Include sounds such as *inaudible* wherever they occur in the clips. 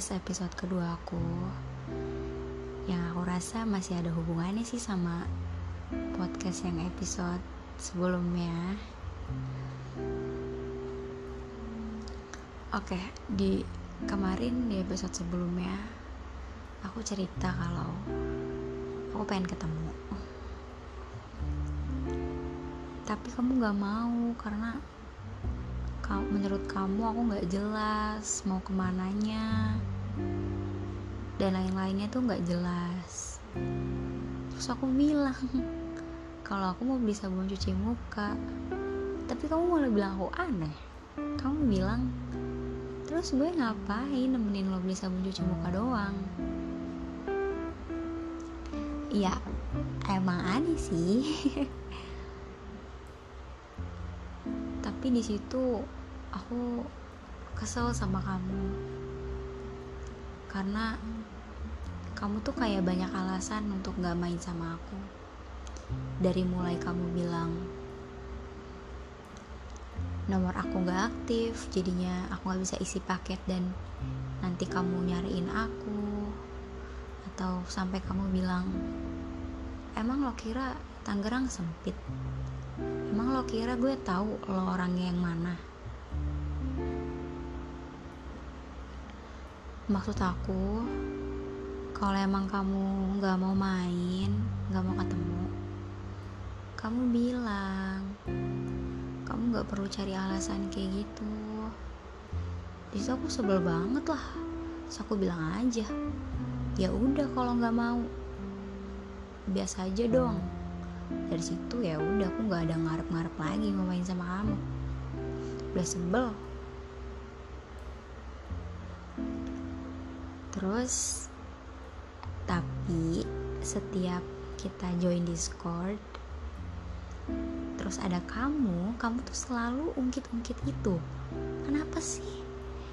Podcast episode kedua aku. Yang aku rasa masih ada hubungannya sih sama podcast yang episode sebelumnya. Oke, di kemarin di episode sebelumnya Aku cerita kalau aku pengen ketemu. Tapi kamu gak mau karena menurut kamu aku nggak jelas mau ke mananya dan lain-lainnya tuh nggak jelas. Terus aku bilang *laughs* kalau aku mau beli sabun cuci muka tapi kamu malah bilang aku aneh. Kamu bilang terus gue ngapain nemenin lo beli sabun cuci muka doang? Iya, emang aneh sih. *laughs* Tapi di situ aku kesel sama kamu. Karena kamu tuh kayak banyak alasan untuk gak main sama aku. Dari mulai kamu bilang nomor aku gak aktif jadinya aku gak bisa isi paket dan nanti kamu nyariin aku. Atau sampai kamu bilang emang lo kira Tangerang sempit? Emang lo kira gue tahu lo orangnya yang mana maksud aku kalau emang kamu nggak mau main nggak mau ketemu kamu bilang kamu nggak perlu cari alasan kayak gitu. Di aku sebel banget lah. Terus aku bilang aja ya udah kalau nggak mau. Biasa aja dong. Dari situ ya udah aku nggak ada ngarep-ngarep lagi mau main sama kamu. Udah sebel terus tapi setiap kita join discord terus ada kamu kamu tuh selalu ungkit-ungkit itu. Kenapa sih?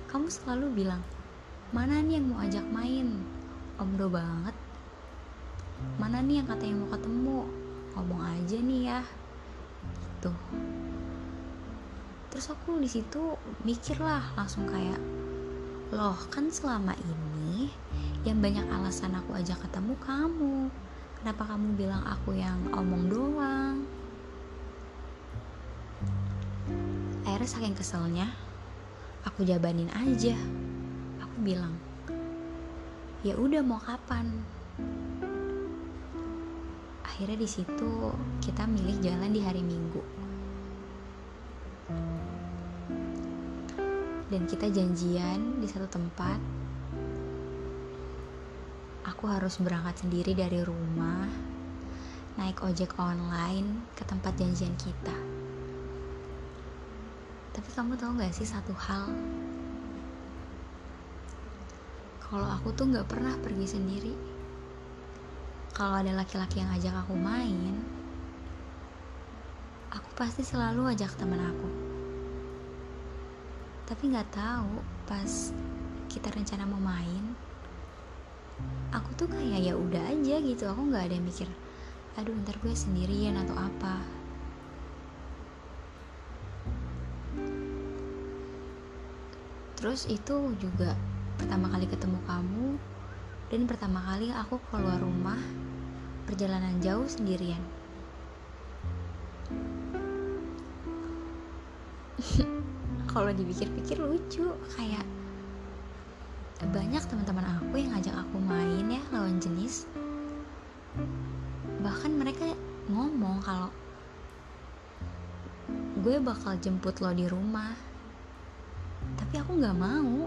Kamu selalu bilang mana nih yang mau ajak main? Omdo banget. Mana nih yang katanya mau ketemu? Ngomong aja nih ya. Gitu. Terus aku di situ mikir lah langsung kayak loh kan selama ini yang banyak alasan aku ajak ketemu kamu. Kenapa kamu bilang aku yang omong doang? Akhirnya saking keselnya aku jabanin aja. Aku bilang ya udah mau kapan? Akhirnya di situ kita milih jalan di hari minggu. Dan kita janjian di satu tempat aku harus berangkat sendiri dari rumah naik ojek online ke tempat janjian kita. Tapi kamu tahu gak sih satu hal? Kalau aku tuh gak pernah pergi sendiri. Kalau ada laki-laki yang ajak aku main aku pasti selalu ajak teman aku. Tapi nggak tahu pas kita rencana mau main aku tuh kayak ya udah aja gitu. Aku nggak ada yang mikir aduh ntar gue sendirian atau apa. Terus itu juga pertama kali ketemu kamu dan pertama kali aku keluar rumah perjalanan jauh sendirian. *laughs* Kalau dipikir-pikir lucu kayak banyak teman-teman aku yang ngajak aku main ya lawan jenis. Bahkan mereka ngomong kalau gue bakal jemput lo di rumah. Tapi aku nggak mau.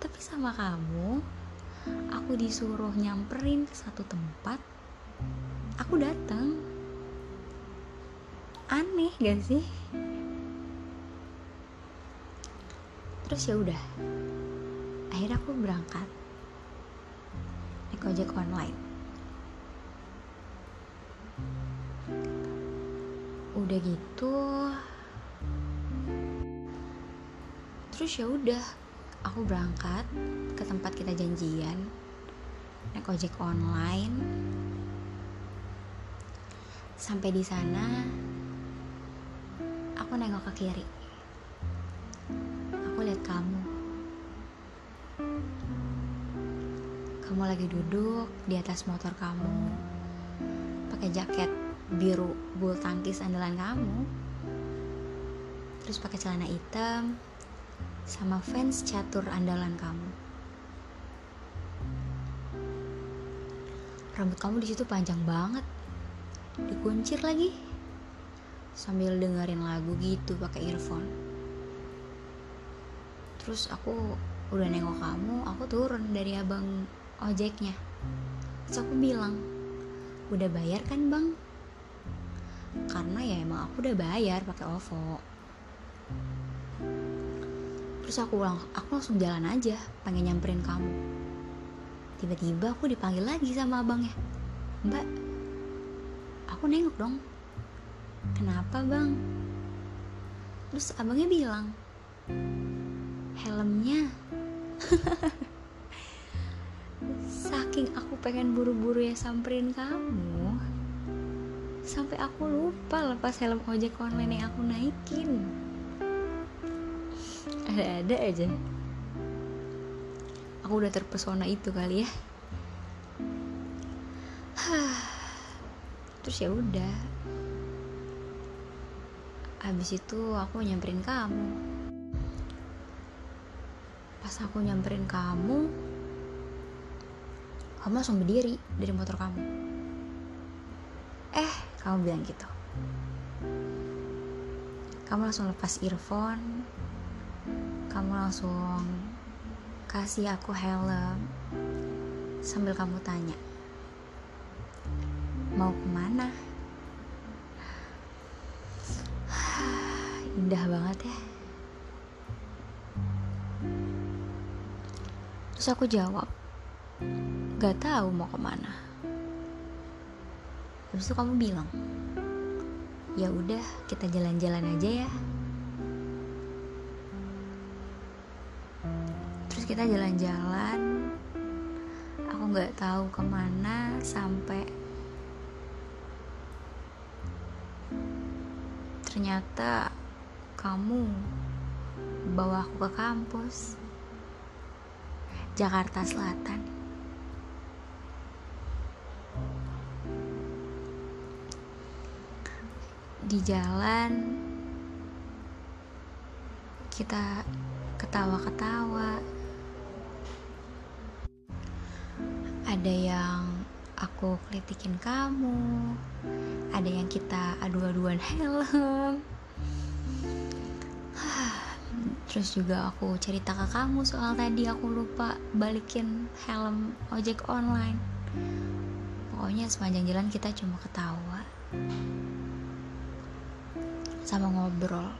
Tapi sama kamu aku disuruh nyamperin ke satu tempat aku datang aneh gak sih terus ya udah. Akhirnya aku berangkat. Naik ojek online. Udah gitu. Terus ya udah aku berangkat ke tempat kita janjian. Naik ojek online. Sampai di sana aku nengok ke kiri kamu. Kamu lagi duduk di atas motor kamu, pakai jaket biru bulu tangkis andalan kamu, terus pakai celana hitam, sama fans catur andalan kamu. Rambut kamu di situ panjang banget, dikuncir lagi, sambil dengerin lagu gitu pakai earphone. Terus aku udah nengok kamu, aku turun dari abang ojeknya. Terus aku bilang, udah bayar kan bang? Karena ya emang aku udah bayar pakai OVO. Terus aku ulang, aku langsung jalan aja, pengen nyamperin kamu tiba-tiba aku dipanggil lagi sama abangnya mbak aku nengok dong kenapa bang terus abangnya bilang helmnya? *laughs* Saking aku pengen buru-buru ya samperin kamu sampai aku lupa lepas helm ojek online yang aku naikin. Ada-ada aja. Aku udah terpesona itu kali ya. *sighs* Terus ya udah. Abis itu aku nyamperin kamu pas aku nyamperin kamu kamu langsung berdiri dari motor kamu. Eh kamu bilang gitu. Kamu langsung lepas earphone kamu langsung kasih aku helm sambil kamu tanya mau ke mana? *sighs* Indah banget ya terus aku jawab gak tahu mau ke mana. Habis itu kamu bilang ya udah kita jalan-jalan aja ya. Terus kita jalan-jalan aku nggak tahu ke mana sampai ternyata kamu bawa aku ke kampus Jakarta Selatan. Di jalan kita ketawa-ketawa. Ada yang aku kritikin kamu ada yang kita adu-aduan helm terus juga aku cerita ke kamu soal tadi aku lupa balikin helm ojek online. Pokoknya sepanjang jalan kita cuma ketawa. Sama ngobrol.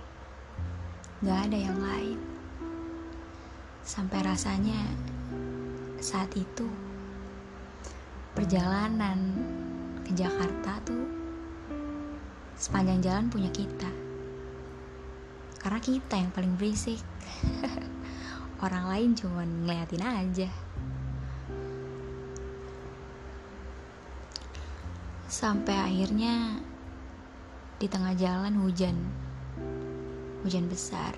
Gak ada yang lain. Sampai rasanya saat itu perjalanan ke Jakarta tuh sepanjang jalan punya kita karena kita yang paling berisik. *laughs* Orang lain cuma ngeliatin aja. Sampai akhirnya di tengah jalan hujan. Hujan besar.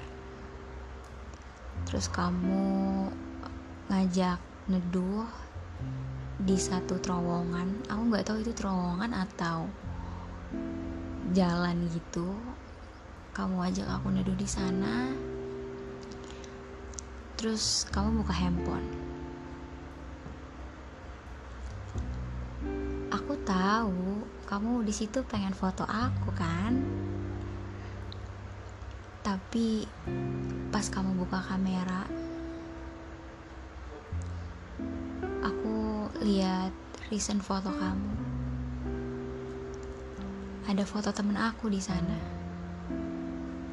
Terus kamu ngajak neduh di satu terowongan. Aku nggak tahu itu terowongan atau jalan gitu kamu ajak aku neduh di sana terus kamu buka handphone aku tahu kamu di situ pengen foto aku kan tapi pas kamu buka kamera lihat recent foto kamu. Ada foto temen aku di sana.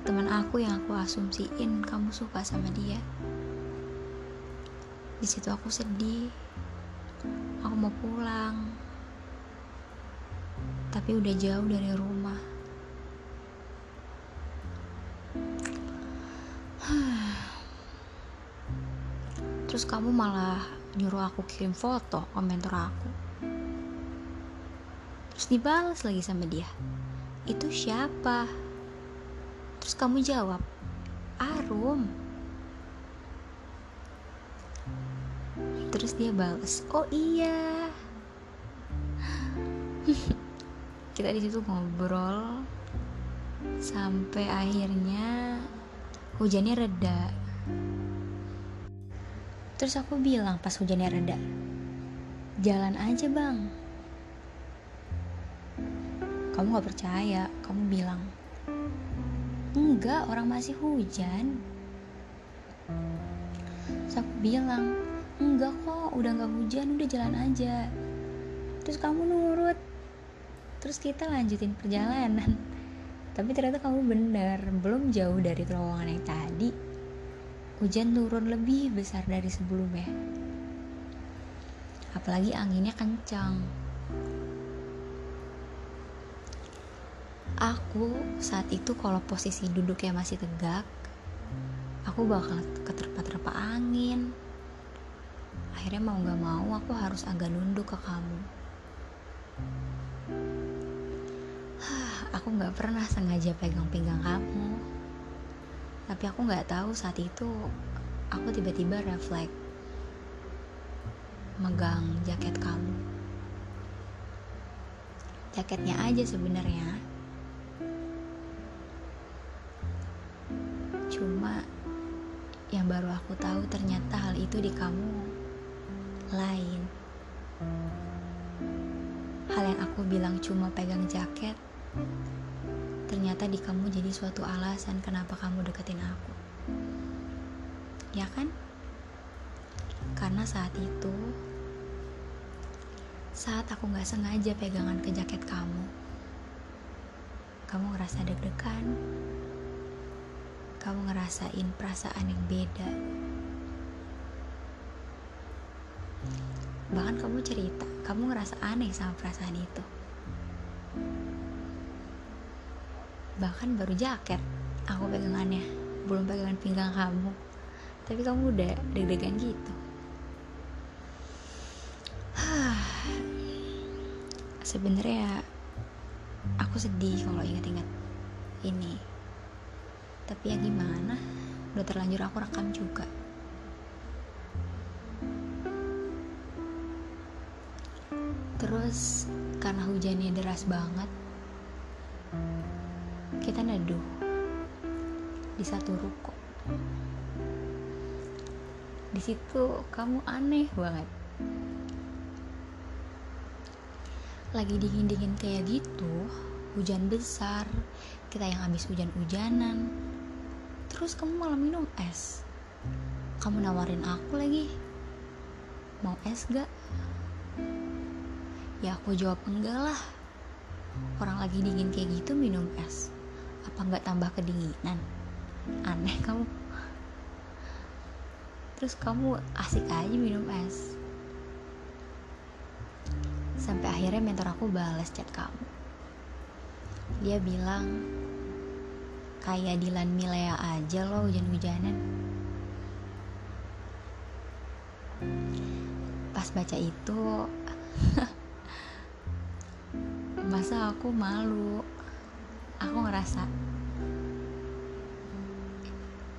Temen aku yang aku asumsiin kamu suka sama dia. Di situ aku sedih. Aku mau pulang. Tapi udah jauh dari rumah. *sighs* Terus kamu malah nyuruh aku kirim foto komentar aku terus dibalas lagi sama dia itu siapa Terus kamu jawab, "Arum." Terus dia balas, "Oh iya." *laughs* Kita di situ ngobrol sampai akhirnya hujannya reda. Terus aku bilang pas hujannya reda, "Jalan aja, Bang." Kamu gak percaya, kamu bilang, enggak orang masih hujan. Terus aku bilang enggak kok udah gak hujan udah jalan aja. Terus kamu nurut. Terus kita lanjutin perjalanan. *laughs* Tapi ternyata kamu bener belum jauh dari terowongan yang tadi. Hujan turun lebih besar dari sebelumnya. Apalagi anginnya kencang aku saat itu kalau posisi duduknya masih tegak aku bakal keterpa-terpa angin. Akhirnya mau gak mau aku harus agak nunduk ke kamu. Aku gak pernah sengaja pegang pinggang kamu. Tapi aku gak tahu saat itu aku tiba-tiba refleks megang jaket kamu. Jaketnya aja sebenarnya yang baru aku tahu ternyata hal itu di kamu lain. Hal yang aku bilang cuma pegang jaket ternyata di kamu jadi suatu alasan kenapa kamu deketin aku. Ya kan? Karena saat itu saat aku gak sengaja pegangan ke jaket kamu kamu ngerasa deg-degan kamu ngerasain perasaan yang beda. Bahkan kamu cerita kamu ngerasa aneh sama perasaan itu. Bahkan baru jaket aku pegangannya belum pegangan pinggang kamu. Tapi kamu udah deg-degan gitu. *sighs* Sebenarnya aku sedih kalau ingat-ingat ini tapi ya gimana? Udah terlanjur aku rekam juga. Terus karena hujannya deras banget kita neduh di satu ruko. Di situ kamu aneh banget. Lagi dingin-dingin kayak gitu hujan besar kita yang habis hujan-hujanan terus kamu malah minum es. Kamu nawarin aku lagi. Mau es gak? Ya aku jawab enggak lah. Orang lagi dingin kayak gitu minum es. Apa nggak tambah kedinginan? Aneh kamu. Terus kamu asik aja minum es. Sampai akhirnya mentor aku balas chat kamu. Dia bilang kayak Dilan Milea aja loh hujan-hujanan. Pas baca itu *laughs* masa aku malu. Aku ngerasa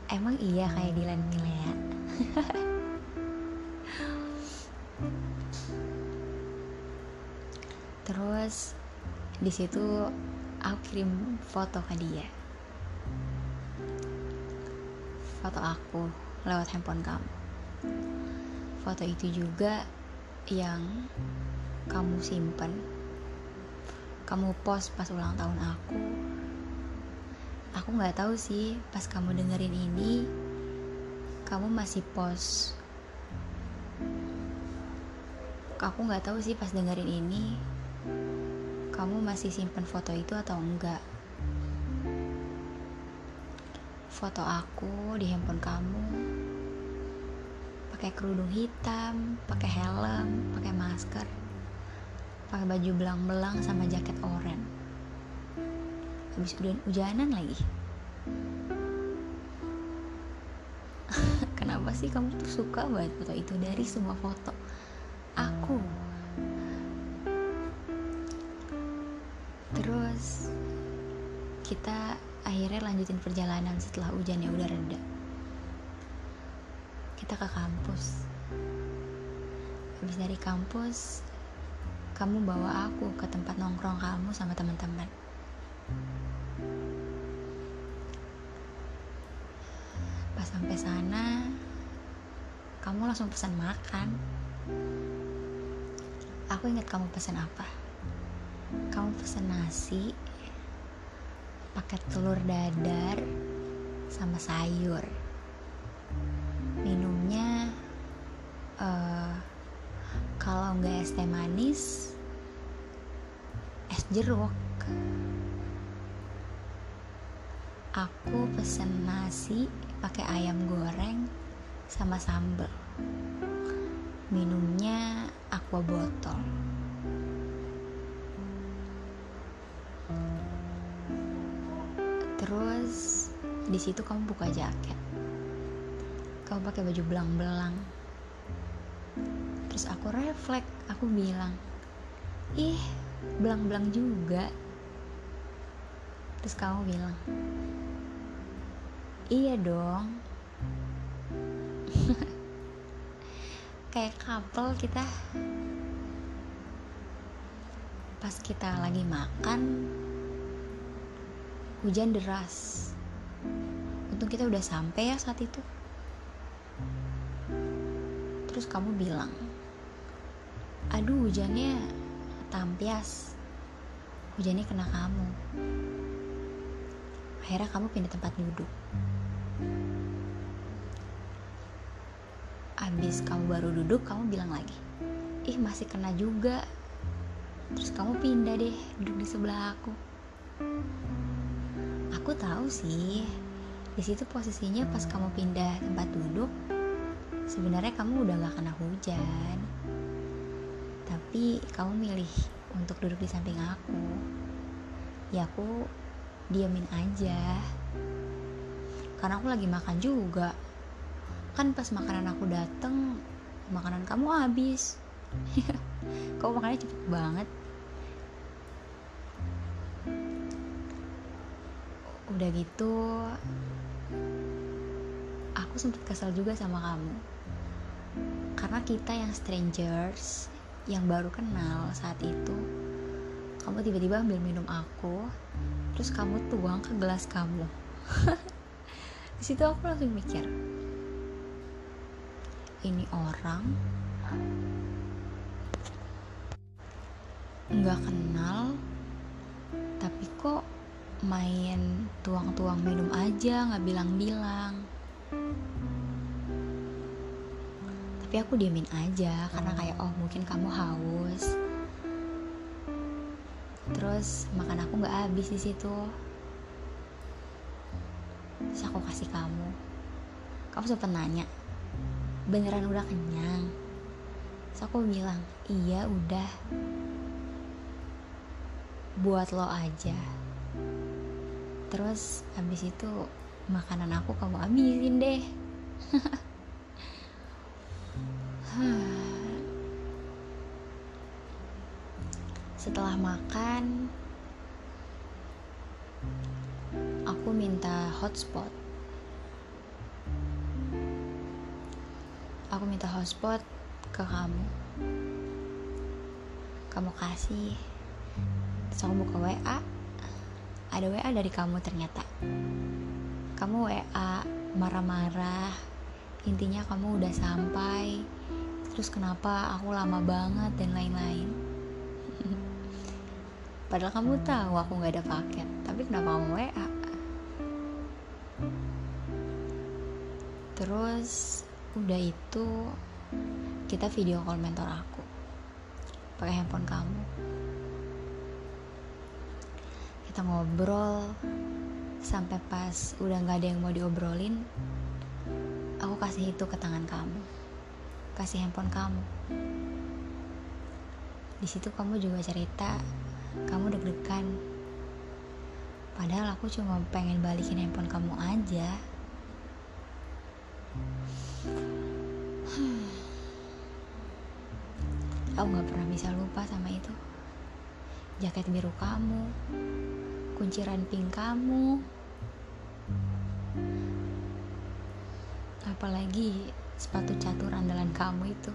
emang iya kayak Dilan Milea? *laughs* Terus di situ aku kirim foto ke dia foto aku lewat handphone kamu. Foto itu juga yang kamu simpen kamu post pas ulang tahun aku. Aku nggak tahu sih pas kamu dengerin ini kamu masih post. Aku nggak tahu sih pas dengerin ini kamu masih simpen foto itu atau enggak foto aku di handphone kamu. Pakai kerudung hitam pakai helm pakai masker pakai baju belang-belang sama jaket oranye. Habis hujan hujanan lagi. *laughs* Kenapa sih kamu tuh suka banget foto itu? Dari semua foto lanjutin perjalanan setelah hujannya udah reda. Kita ke kampus. Habis dari kampus kamu bawa aku ke tempat nongkrong kamu sama teman-teman. Pas sampai sana kamu langsung pesan makan. Aku ingat kamu pesan apa? Kamu pesan nasi pakai telur dadar sama sayur. Minumnya uh, kalau nggak es teh manis es jeruk. Aku pesen nasi pakai ayam goreng sama sambal minumnya aqua botol terus di situ kamu buka jaket. Kamu pakai baju belang-belang. Terus aku refleks aku bilang ih belang-belang juga. Terus kamu bilang iya dong. *laughs* Kayak couple kita pas kita lagi makan hujan deras. Untung kita udah sampai ya saat itu. Terus kamu bilang aduh hujannya tampias. Hujannya kena kamu. Akhirnya kamu pindah tempat duduk. Abis kamu baru duduk kamu bilang lagi ih masih kena juga. Terus kamu pindah deh duduk di sebelah aku aku tahu sih. Di situ posisinya pas kamu pindah tempat duduk sebenarnya kamu udah gak kena hujan. Tapi kamu milih untuk duduk di samping aku. Ya aku diamin aja. Karena aku lagi makan juga. Kan pas makanan aku dateng makanan kamu habis. *laughs* Kau makannya cepet banget udah gitu aku sempet kesel juga sama kamu. Karena kita yang strangers yang baru kenal saat itu kamu tiba-tiba ambil minum aku terus kamu tuang ke gelas kamu. *laughs* Di situ aku langsung mikir ini orang nggak kenal tapi kok main tuang-tuang minum aja nggak bilang-bilang. Tapi aku diemin aja karena kayak oh mungkin kamu haus. Terus makan aku nggak habis di situ. Terus aku kasih kamu. Kamu sempat nanya beneran udah kenyang? Terus aku bilang iya udah. Buat lo aja terus habis itu makanan aku kamu habisin deh. *sighs* Setelah makan aku minta hotspot. Aku minta hotspot ke kamu. Kamu kasih. Terus aku buka WA ada WA dari kamu ternyata. Kamu WA marah-marah. Intinya kamu udah sampai. Terus kenapa aku lama banget dan lain-lain. *laughs* Padahal kamu tahu aku nggak ada paket. Tapi kenapa kamu WA terus udah itu kita video call mentor aku. Pakai handphone kamu kita ngobrol sampai pas udah nggak ada yang mau diobrolin aku kasih itu ke tangan kamu. Kasih handphone kamu. Di situ kamu juga cerita kamu deg-degan. Padahal aku cuma pengen balikin handphone kamu aja. Aku gak pernah bisa lupa sama itu. Jaket biru kamu kunci ranting kamu. Apalagi sepatu catur andalan kamu itu.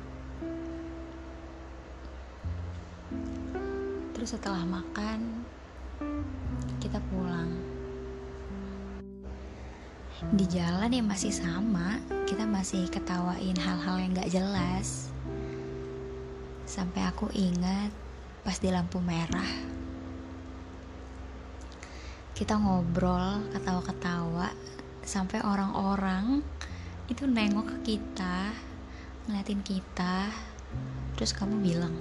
Terus setelah makan kita pulang. Di jalan yang masih sama kita masih ketawain hal-hal yang gak jelas. Sampai aku ingat pas di lampu merah kita ngobrol ketawa-ketawa sampai orang-orang itu nengok ke kita ngeliatin kita terus kamu bilang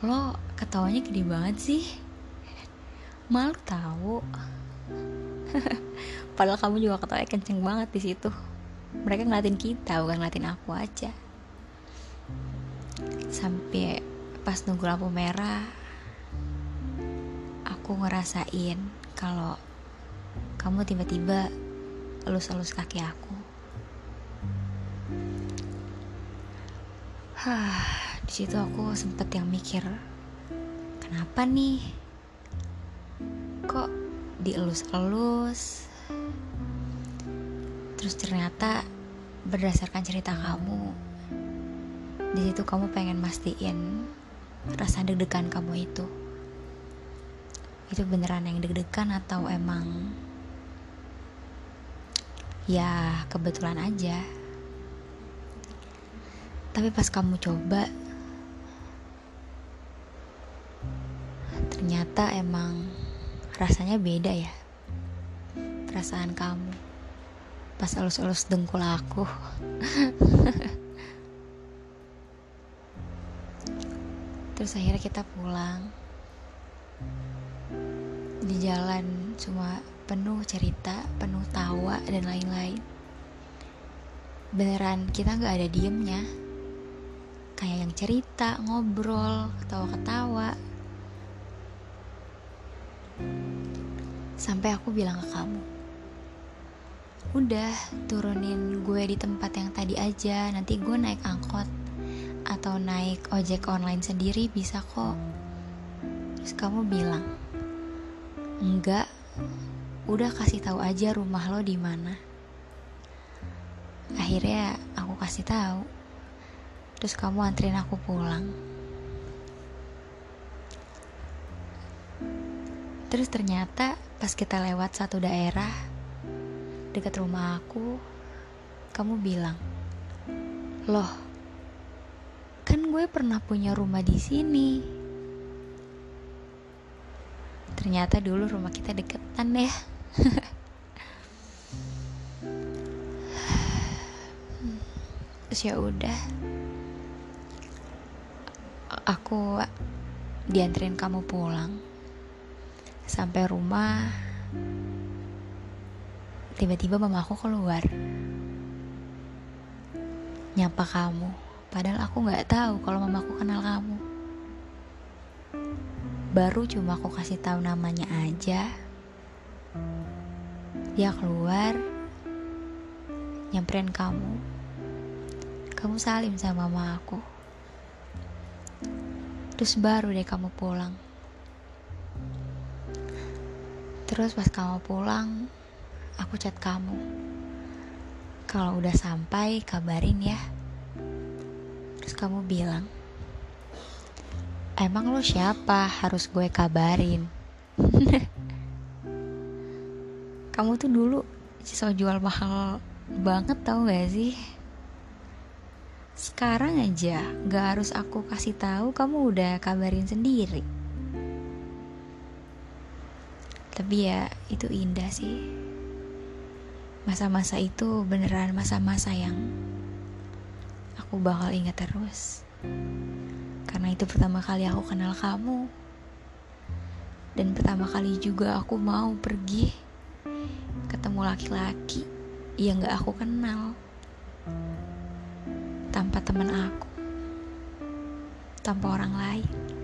lo ketawanya gede banget sih. Malu tahu. *laughs* Padahal kamu juga ketawanya kenceng banget di situ. Mereka ngeliatin kita bukan ngeliatin aku aja. Sampai pas nunggu lampu merah aku ngerasain kalau kamu tiba-tiba elus-elus kaki aku Hah, di situ aku sempet yang mikir, kenapa nih? Kok dielus-elus? Terus ternyata berdasarkan cerita kamu, di situ kamu pengen mastiin rasa deg-degan kamu itu. Itu beneran yang deg-degan atau emang ya kebetulan aja? Tapi pas kamu coba ternyata emang rasanya beda ya perasaan kamu. Pas elus-elus dengkul aku. *laughs* Terus akhirnya kita pulang di jalan cuma penuh cerita penuh tawa dan lain-lain. Beneran kita nggak ada diemnya. Kayak yang cerita ngobrol ketawa-ketawa. Sampai aku bilang ke kamu, udah turunin gue di tempat yang tadi aja, nanti gue naik angkot atau naik ojek online sendiri bisa kok. Terus kamu bilang, enggak, udah kasih tahu aja rumah lo di mana. Akhirnya aku kasih tahu. Terus kamu anterin aku pulang. Terus ternyata pas kita lewat satu daerah dekat rumah aku, kamu bilang, "Loh, kan gue pernah punya rumah di sini." Ternyata dulu rumah kita deketan ya. Terus ya udah. Aku dianterin kamu pulang sampai rumah tiba-tiba mamaku keluar nyapa kamu padahal aku nggak tahu kalau mamaku kenal kamu baru cuma aku kasih tahu namanya aja dia keluar nyamperin kamu kamu salim sama mama aku terus baru deh kamu pulang Terus pas kamu pulang, aku chat kamu. Kalau udah sampai, kabarin ya. Terus kamu bilang, Emang lo siapa harus gue kabarin? *laughs* kamu tuh dulu so jual mahal banget tau gak sih? Sekarang aja gak harus aku kasih tahu kamu udah kabarin sendiri tapi ya itu indah sih masa-masa itu beneran masa-masa yang aku bakal ingat terus karena itu pertama kali aku kenal kamu. Dan pertama kali juga aku mau pergi ketemu laki-laki yang gak aku kenal. Tanpa teman aku. Tanpa orang lain